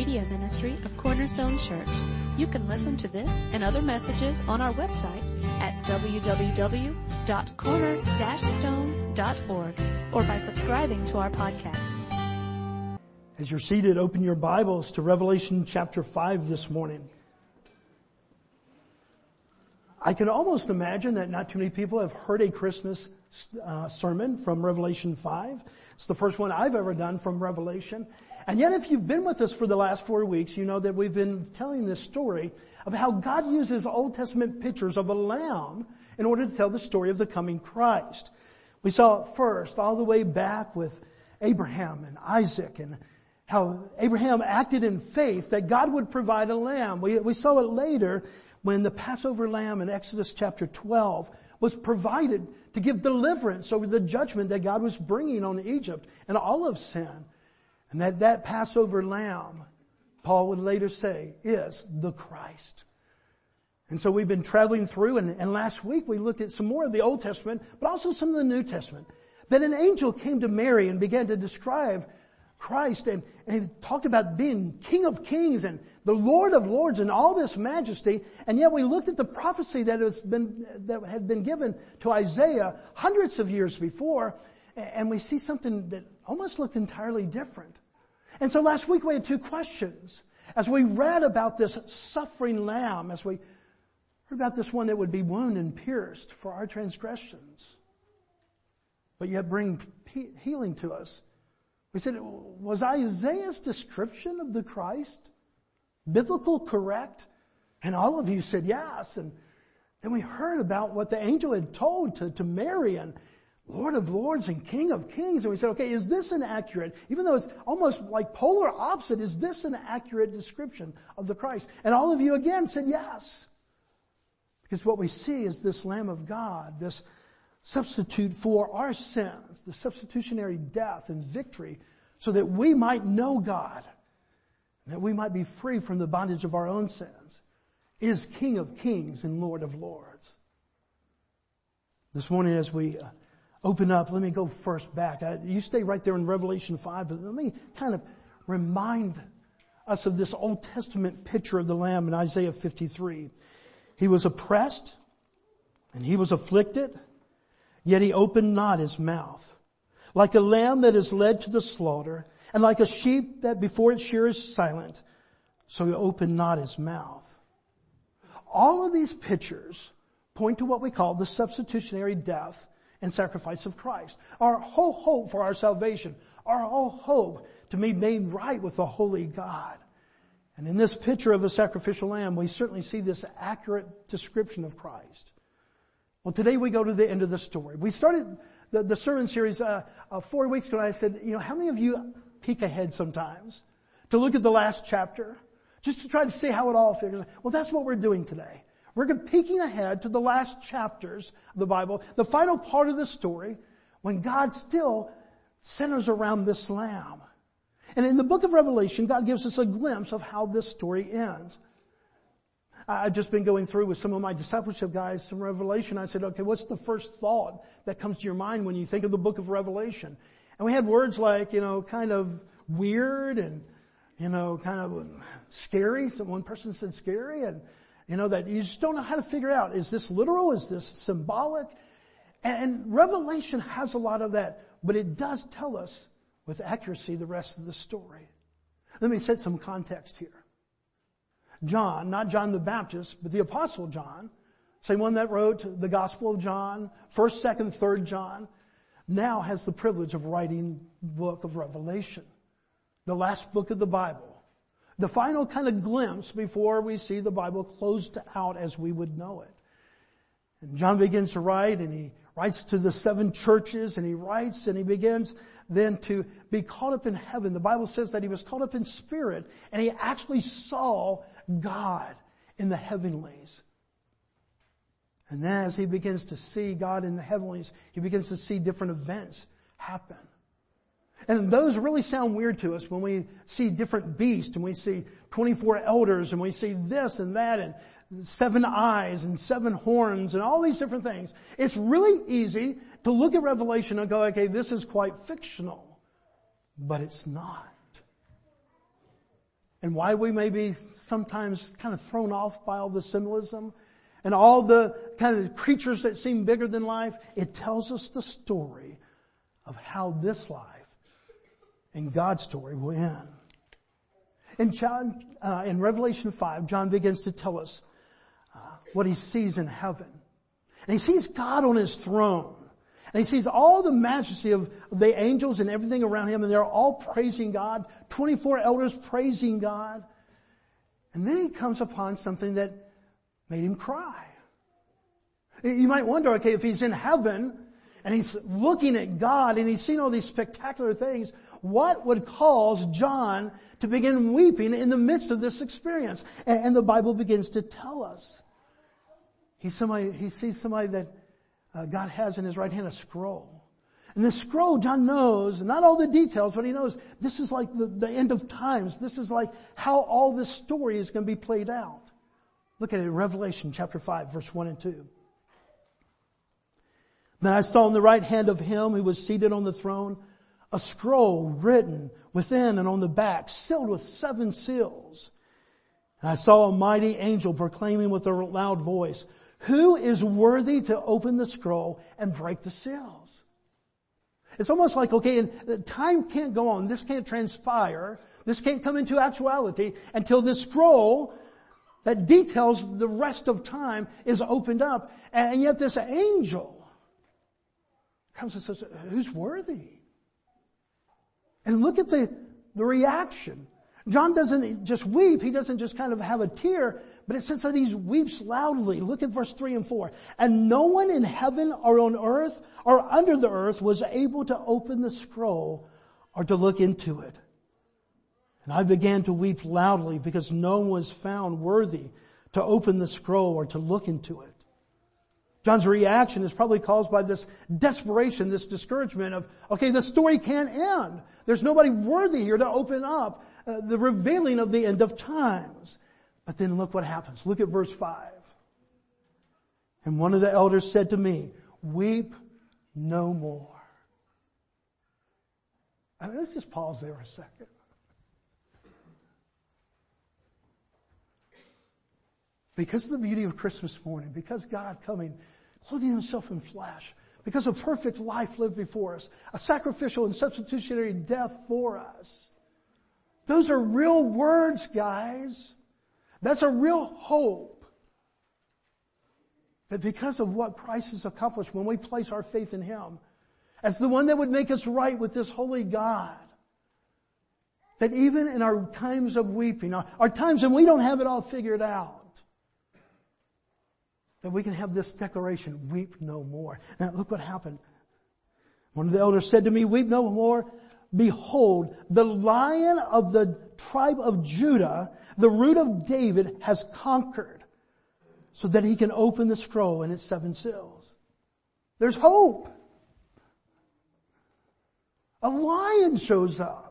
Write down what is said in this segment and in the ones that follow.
media ministry of Cornerstone Church. You can listen to this and other messages on our website at www.corner-stone.org or by subscribing to our podcast. As you're seated, open your Bibles to Revelation chapter 5 this morning. I can almost imagine that not too many people have heard a Christmas uh, sermon from Revelation 5. It's the first one I've ever done from Revelation. And yet if you've been with us for the last four weeks, you know that we've been telling this story of how God uses Old Testament pictures of a lamb in order to tell the story of the coming Christ. We saw it first all the way back with Abraham and Isaac and how Abraham acted in faith that God would provide a lamb. We, we saw it later when the Passover lamb in Exodus chapter 12 was provided to give deliverance over the judgment that God was bringing on Egypt and all of sin. And that that Passover lamb, Paul would later say, is the Christ. And so we've been traveling through and, and last week we looked at some more of the Old Testament, but also some of the New Testament. That an angel came to Mary and began to describe Christ and, and he talked about being King of Kings and the Lord of Lords and all this majesty. And yet we looked at the prophecy that has been, that had been given to Isaiah hundreds of years before and we see something that almost looked entirely different. And so last week we had two questions. As we read about this suffering lamb, as we heard about this one that would be wounded and pierced for our transgressions, but yet bring healing to us. We said, was Isaiah's description of the Christ biblical correct? And all of you said yes. And then we heard about what the angel had told to, to Mary and Lord of Lords and King of Kings. And we said, okay, is this an accurate, even though it's almost like polar opposite, is this an accurate description of the Christ? And all of you again said yes. Because what we see is this Lamb of God, this substitute for our sins, the substitutionary death and victory, so that we might know God, that we might be free from the bondage of our own sins, is King of Kings and Lord of Lords. This morning as we uh, open up, let me go first back. I, you stay right there in Revelation 5, but let me kind of remind us of this Old Testament picture of the Lamb in Isaiah 53. He was oppressed and he was afflicted, yet he opened not his mouth. Like a lamb that is led to the slaughter, and like a sheep that before its shear is silent, so he opened not his mouth. All of these pictures point to what we call the substitutionary death and sacrifice of Christ. Our whole hope for our salvation, our whole hope to be made right with the holy God. And in this picture of a sacrificial lamb, we certainly see this accurate description of Christ. Well, today we go to the end of the story. We started the, the sermon series uh, uh, four weeks ago, and I said, you know, how many of you peek ahead sometimes to look at the last chapter, just to try to see how it all figures? out? Well, that's what we're doing today. We're peeking ahead to the last chapters of the Bible, the final part of the story, when God still centers around this lamb. And in the book of Revelation, God gives us a glimpse of how this story ends. I've just been going through with some of my discipleship guys some Revelation. I said, okay, what's the first thought that comes to your mind when you think of the book of Revelation? And we had words like, you know, kind of weird and, you know, kind of scary. So one person said scary and, you know, that you just don't know how to figure out, is this literal? Is this symbolic? And, and Revelation has a lot of that, but it does tell us with accuracy the rest of the story. Let me set some context here. John, not John the Baptist, but the apostle John, same one that wrote the Gospel of John, 1st, 2nd, 3rd John, now has the privilege of writing the book of Revelation, the last book of the Bible. The final kind of glimpse before we see the Bible closed out as we would know it. And John begins to write and he writes to the seven churches and he writes and he begins then to be caught up in heaven. The Bible says that he was caught up in spirit and he actually saw God in the heavenlies. And then as he begins to see God in the heavenlies, he begins to see different events happen. And those really sound weird to us when we see different beasts and we see 24 elders and we see this and that and seven eyes and seven horns and all these different things. It's really easy to look at Revelation and go, okay, this is quite fictional. But it's not. and why we may be sometimes kind of thrown off by all the symbolism and all the kind of creatures that seem bigger than life, it tells us the story of how this life and God's story will end. In John, uh, in Revelation 5, John begins to tell us uh, what he sees in heaven. And he sees God on his throne. And he sees all the majesty of the angels and everything around him and they're all praising God. 24 elders praising God. And then he comes upon something that made him cry. You might wonder, okay, if he's in heaven and he's looking at God and he's seen all these spectacular things, what would cause John to begin weeping in the midst of this experience? And, the Bible begins to tell us. Somebody, he sees somebody that uh, God has in his right hand a scroll. And this scroll, John knows, not all the details, but he knows this is like the, the end of times. This is like how all this story is going to be played out. Look at it in Revelation chapter 5 verse 1 and 2. Then I saw in the right hand of him who was seated on the throne a scroll written within and on the back, sealed with seven seals. And I saw a mighty angel proclaiming with a loud voice, who is worthy to open the scroll and break the seals? It's almost like, okay, uh, time can't go on. This can't transpire. This can't come into actuality until this scroll that details the rest of time is opened up. And yet this angel comes and says, who's worthy? And look at the, the reaction. John doesn't just weep, he doesn't just kind of have a tear, but it says that he weeps loudly. Look at verse 3 and 4. And no one in heaven or on earth or under the earth was able to open the scroll or to look into it. And I began to weep loudly because no one was found worthy to open the scroll or to look into it. John's reaction is probably caused by this desperation, this discouragement of, okay, the story can't end. There's nobody worthy here to open up uh, the revealing of the end of times. But then look what happens. Look at verse 5. And one of the elders said to me, weep no more. I mean, let's just pause there a second. Because of the beauty of Christmas morning, because God coming, clothing himself in flesh, because a perfect life lived before us, a sacrificial and substitutionary death for us. Those are real words, guys. That's a real hope. That because of what Christ has accomplished when we place our faith in Him, as the one that would make us right with this holy God, that even in our times of weeping, our times when we don't have it all figured out, that we can have this declaration, weep no more. Now look what happened. One of the elders said to me, weep no more. Behold, the lion of the tribe of Judah, the root of David has conquered so that he can open the scroll and its seven seals. There's hope. A lion shows up.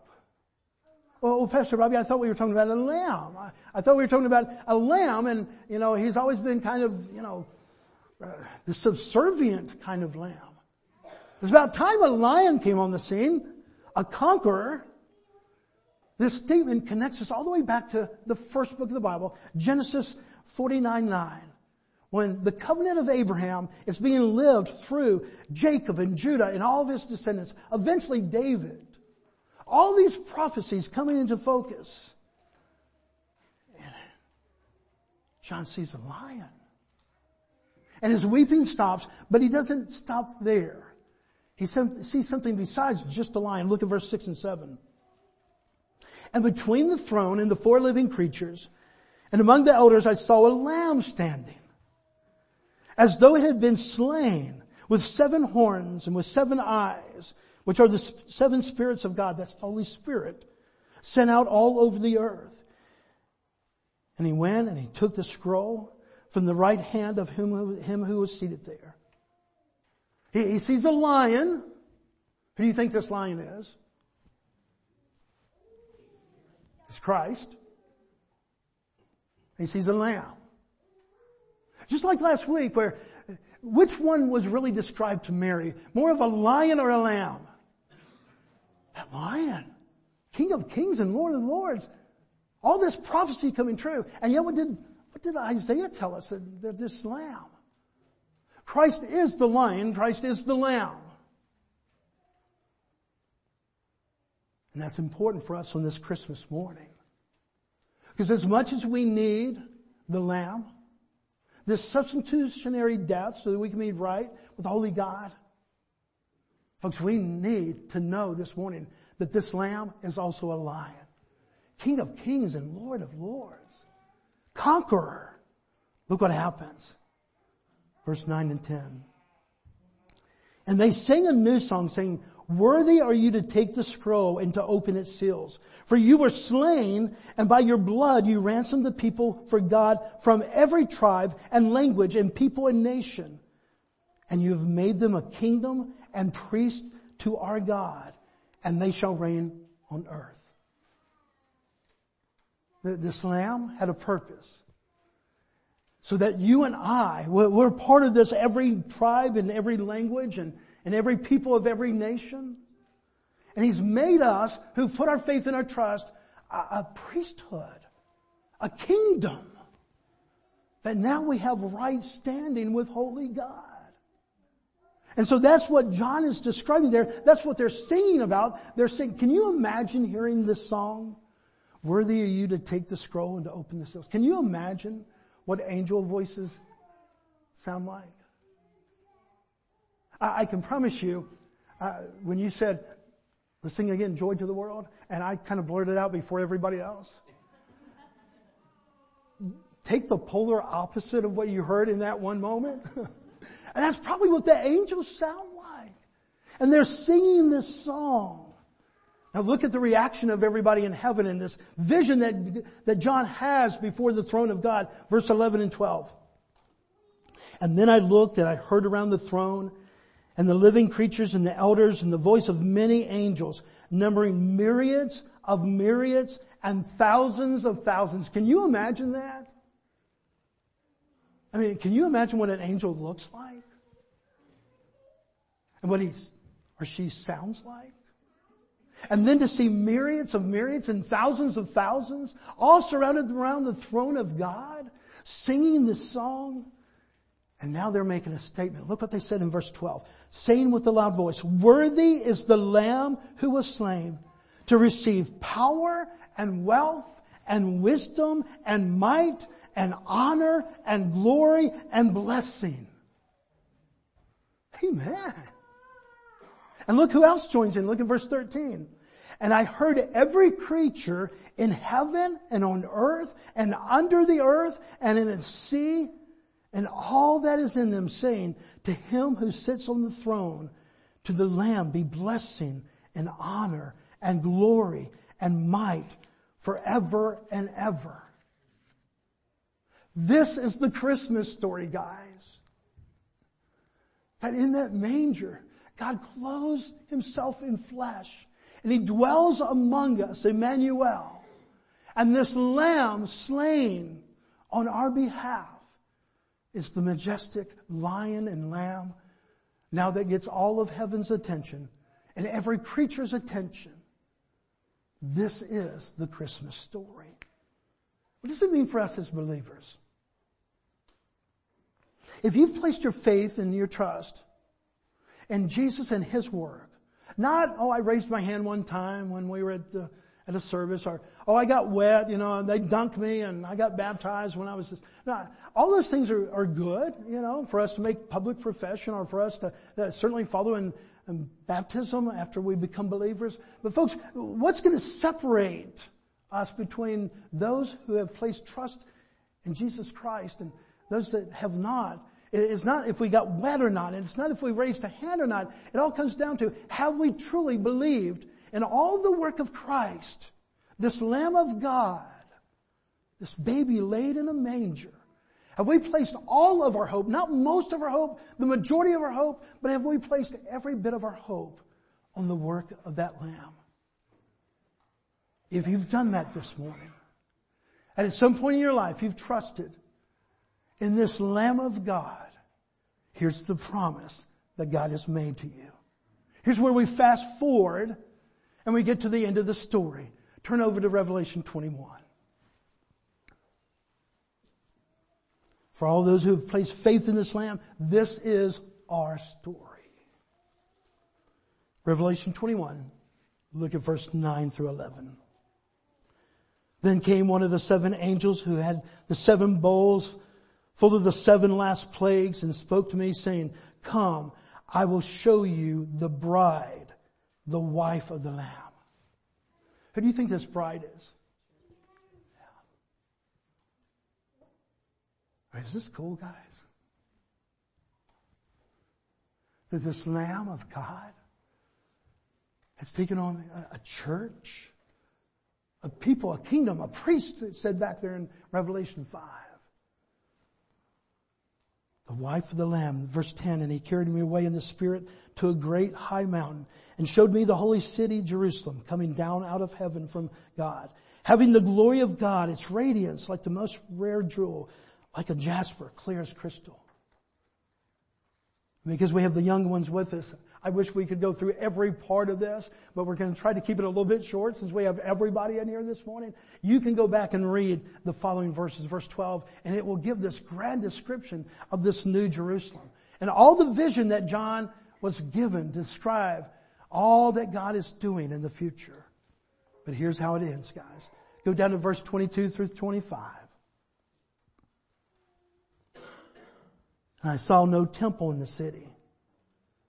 Well, Pastor Robbie, I thought we were talking about a lamb. I, I, thought we were talking about a lamb and, you know, he's always been kind of, you know, uh, the subservient kind of lamb. It's about time a lion came on the scene, a conqueror. This statement connects us all the way back to the first book of the Bible, Genesis 49 9 when the covenant of Abraham is being lived through Jacob and Judah and all of his descendants, eventually David. All these prophecies coming into focus. And John sees a lion. And his weeping stops, but he doesn't stop there. He sees something besides just a lion. Look at verse 6 and 7. And between the throne and the four living creatures, and among the elders I saw a lamb standing, as though it had been slain, with seven horns and with seven eyes, which are the seven spirits of God, that's the Holy Spirit, sent out all over the earth. And he went and he took the scroll from the right hand of him, who was seated there. He, he sees a lion. Who do you think this lion is? It's Christ. He sees a lamb. Just like last week where which one was really described to Mary? More of a lion or a lamb? That lion. King of kings and Lord of lords. All this prophecy coming true. And yet what did, what did Isaiah tell us? That this lamb. Christ is the lion. Christ is the lamb. And that's important for us on this Christmas morning. Because as much as we need the lamb, this substitutionary death so that we can be right with the holy God, folks, we need to know this morning that this lamb is also a lion. King of kings and Lord of lords. Conqueror. Look what happens. Verse 9 and 10. And they sing a new song saying, Worthy are you to take the scroll and to open its seals. For you were slain and by your blood you ransomed the people for God from every tribe and language and people and nation. And you have made them a kingdom and priests to our God and they shall reign on earth. This lamb had a purpose. So that you and I, we're part of this every tribe and every language and, and every people of every nation. And He's made us who put our faith and our trust a, a priesthood, a kingdom that now we have right standing with holy God. And so that's what John is describing there. That's what they're singing about. They're saying, can you imagine hearing this song? Worthy are you to take the scroll and to open the seals. Can you imagine what angel voices sound like? I, I can promise you, uh, when you said, let's sing again, joy to the world, and I kind of blurted it out before everybody else. Take the polar opposite of what you heard in that one moment. and that's probably what the angels sound like. And they're singing this song. Now look at the reaction of everybody in heaven in this vision that, that John has before the throne of God. Verse 11 and 12. And then I looked and I heard around the throne and the living creatures and the elders and the voice of many angels, numbering myriads of myriads and thousands of thousands. Can you imagine that? I mean, can you imagine what an angel looks like? And what he or she sounds like? And then to see myriads of myriads and thousands of thousands all surrounded around the throne of God, singing this song. And now they're making a statement. Look what they said in verse 12. Saying with a loud voice, worthy is the lamb who was slain to receive power and wealth and wisdom and might and honor and glory and blessing. Amen. And look who else joins in. Look at verse 13. And I heard every creature in heaven and on earth and under the earth and in the sea and all that is in them saying to him who sits on the throne, to the lamb be blessing and honor and glory and might forever and ever. This is the Christmas story, guys. That in that manger, God clothes himself in flesh and he dwells among us, Emmanuel. And this lamb slain on our behalf is the majestic lion and lamb now that gets all of heaven's attention and every creature's attention. This is the Christmas story. What does it mean for us as believers? If you've placed your faith and your trust and Jesus and His Word. Not, oh, I raised my hand one time when we were at the, at a service or, oh, I got wet, you know, and they dunked me and I got baptized when I was just, no, all those things are, are good, you know, for us to make public profession or for us to, to certainly follow in, in baptism after we become believers. But folks, what's going to separate us between those who have placed trust in Jesus Christ and those that have not it's not if we got wet or not, and it's not if we raised a hand or not. It all comes down to have we truly believed in all the work of Christ, this Lamb of God, this baby laid in a manger. Have we placed all of our hope, not most of our hope, the majority of our hope, but have we placed every bit of our hope on the work of that Lamb? If you've done that this morning, and at some point in your life you've trusted in this Lamb of God, here's the promise that God has made to you. Here's where we fast forward and we get to the end of the story. Turn over to Revelation 21. For all those who have placed faith in this Lamb, this is our story. Revelation 21, look at verse 9 through 11. Then came one of the seven angels who had the seven bowls full of the seven last plagues and spoke to me saying, come, I will show you the bride, the wife of the Lamb. Who do you think this bride is? Is this cool, guys? That this Lamb of God has taken on a, a church, a people, a kingdom, a priest, it said back there in Revelation 5 the wife of the Lamb, verse 10, and he carried me away in the Spirit to a great high mountain and showed me the holy city, Jerusalem, coming down out of heaven from God, having the glory of God, its radiance like the most rare jewel, like a jasper, clear as crystal. Because we have the young ones with us, I wish we could go through every part of this, but we're going to try to keep it a little bit short since we have everybody in here this morning. You can go back and read the following verses, verse 12, and it will give this grand description of this new Jerusalem. And all the vision that John was given to describe all that God is doing in the future. But here's how it ends, guys. Go down to verse 22 through 25. And I saw no temple in the city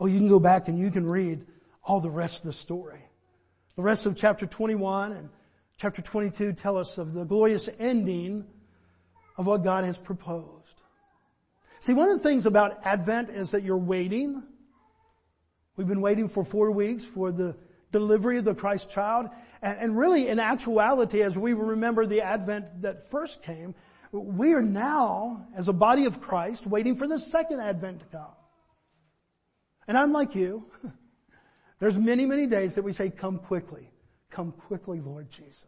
Oh, you can go back and you can read all the rest of the story. The rest of chapter 21 and chapter 22 tell us of the glorious ending of what God has proposed. See, one of the things about Advent is that you're waiting. We've been waiting for four weeks for the delivery of the Christ child. And, and really, in actuality, as we remember the Advent that first came, we are now, as a body of Christ, waiting for the second Advent to come. And I'm like you. There's many, many days that we say, come quickly. Come quickly, Lord Jesus.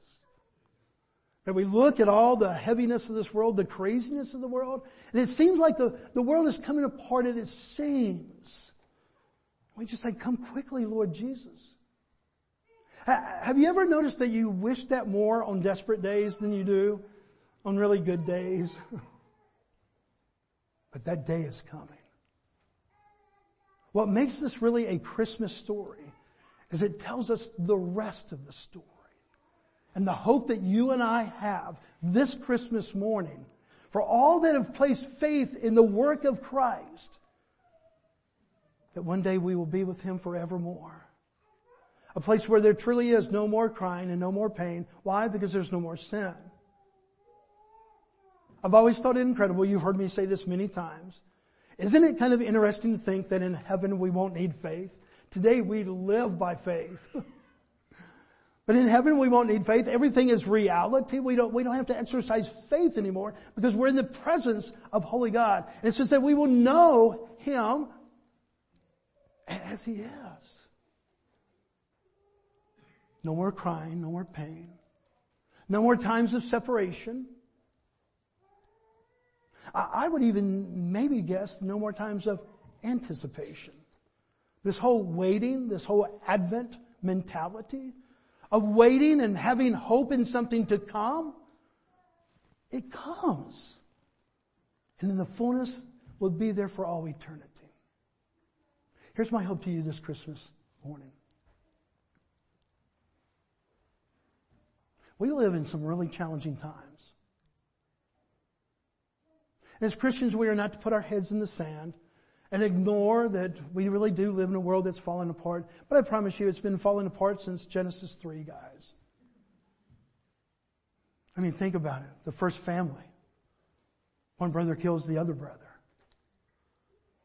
That we look at all the heaviness of this world, the craziness of the world, and it seems like the, the world is coming apart at its seams. We just say, come quickly, Lord Jesus. Have you ever noticed that you wish that more on desperate days than you do on really good days? but that day is coming. What makes this really a Christmas story is it tells us the rest of the story. And the hope that you and I have this Christmas morning for all that have placed faith in the work of Christ, that one day we will be with Him forevermore. A place where there truly is no more crying and no more pain. Why? Because there's no more sin. I've always thought it incredible. You've heard me say this many times. Isn't it kind of interesting to think that in heaven we won't need faith? Today we live by faith. but in heaven we won't need faith. Everything is reality. We don't, we don't have to exercise faith anymore because we're in the presence of Holy God. And it's just that we will know Him as He is. No more crying, no more pain. No more times of separation. I would even maybe guess no more times of anticipation. This whole waiting, this whole Advent mentality of waiting and having hope in something to come, it comes. And in the fullness will be there for all eternity. Here's my hope to you this Christmas morning. We live in some really challenging times. As Christians, we are not to put our heads in the sand and ignore that we really do live in a world that's falling apart. But I promise you, it's been falling apart since Genesis 3, guys. I mean, think about it. The first family. One brother kills the other brother.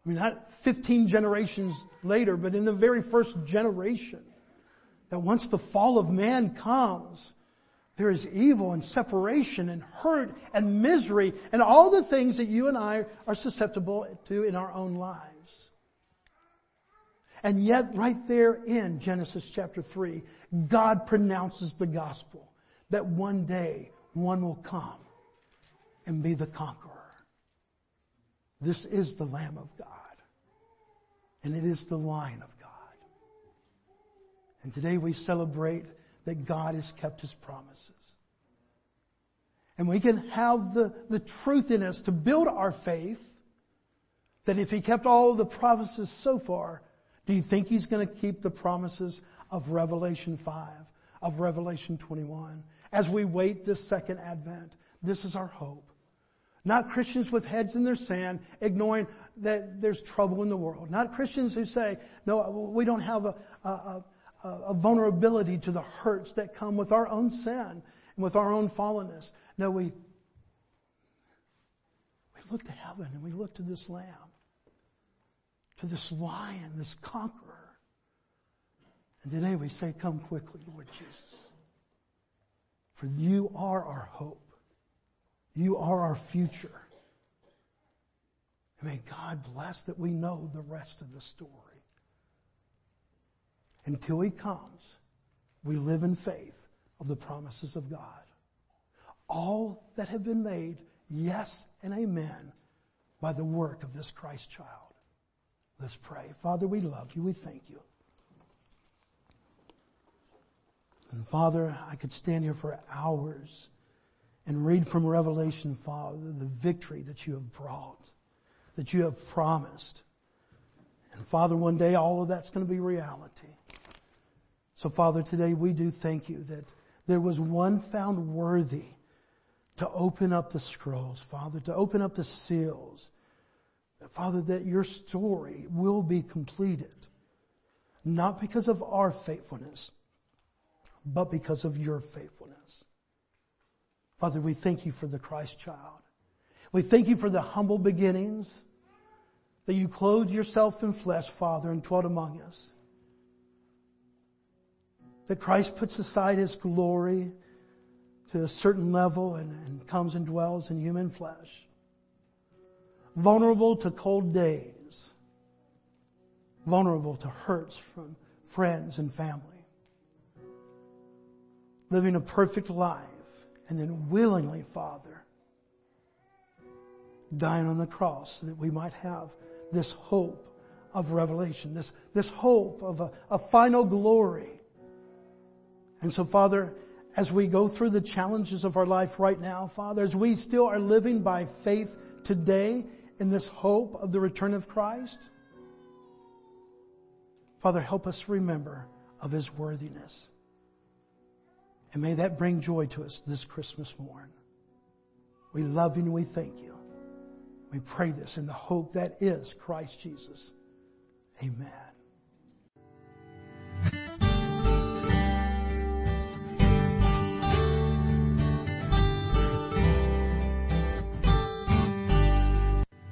I mean, not 15 generations later, but in the very first generation, that once the fall of man comes, there is evil and separation and hurt and misery and all the things that you and I are susceptible to in our own lives. And yet right there in Genesis chapter 3, God pronounces the gospel that one day one will come and be the conqueror. This is the Lamb of God. And it is the Lion of God. And today we celebrate that God has kept His promises. And we can have the, the truth in us to build our faith that if He kept all the promises so far, do you think He's going to keep the promises of Revelation 5, of Revelation 21? As we wait this second advent, this is our hope. Not Christians with heads in their sand, ignoring that there's trouble in the world. Not Christians who say, no, we don't have a, a, Uh, a vulnerability to the hurts that come with our own sin and with our own fallenness. No, we, we look to heaven and we look to this lamb, to this lion, this conqueror. And today we say, come quickly, Lord Jesus. For you are our hope. You are our future. And may God bless that we know the rest of the story until he comes, we live in faith of the promises of God. All that have been made, yes and amen, by the work of this Christ child. Let's pray. Father, we love you. We thank you. And Father, I could stand here for hours and read from Revelation, Father, the victory that you have brought, that you have promised. And Father, one day all of that's going to be reality. So Father, today we do thank you that there was one found worthy to open up the scrolls, Father, to open up the seals. Father, that your story will be completed. Not because of our faithfulness, but because of your faithfulness. Father, we thank you for the Christ child. We thank you for the humble beginnings that you clothed yourself in flesh, Father, and dwelt among us that Christ puts aside his glory to a certain level and, and comes and dwells in human flesh. Vulnerable to cold days. Vulnerable to hurts from friends and family. Living a perfect life and then willingly, Father, dying on the cross so that we might have this hope of revelation, this, this hope of a, a final glory and so Father, as we go through the challenges of our life right now, Father, as we still are living by faith today in this hope of the return of Christ, Father, help us remember of His worthiness. And may that bring joy to us this Christmas morn. We love you and we thank you. We pray this in the hope that is Christ Jesus. Amen.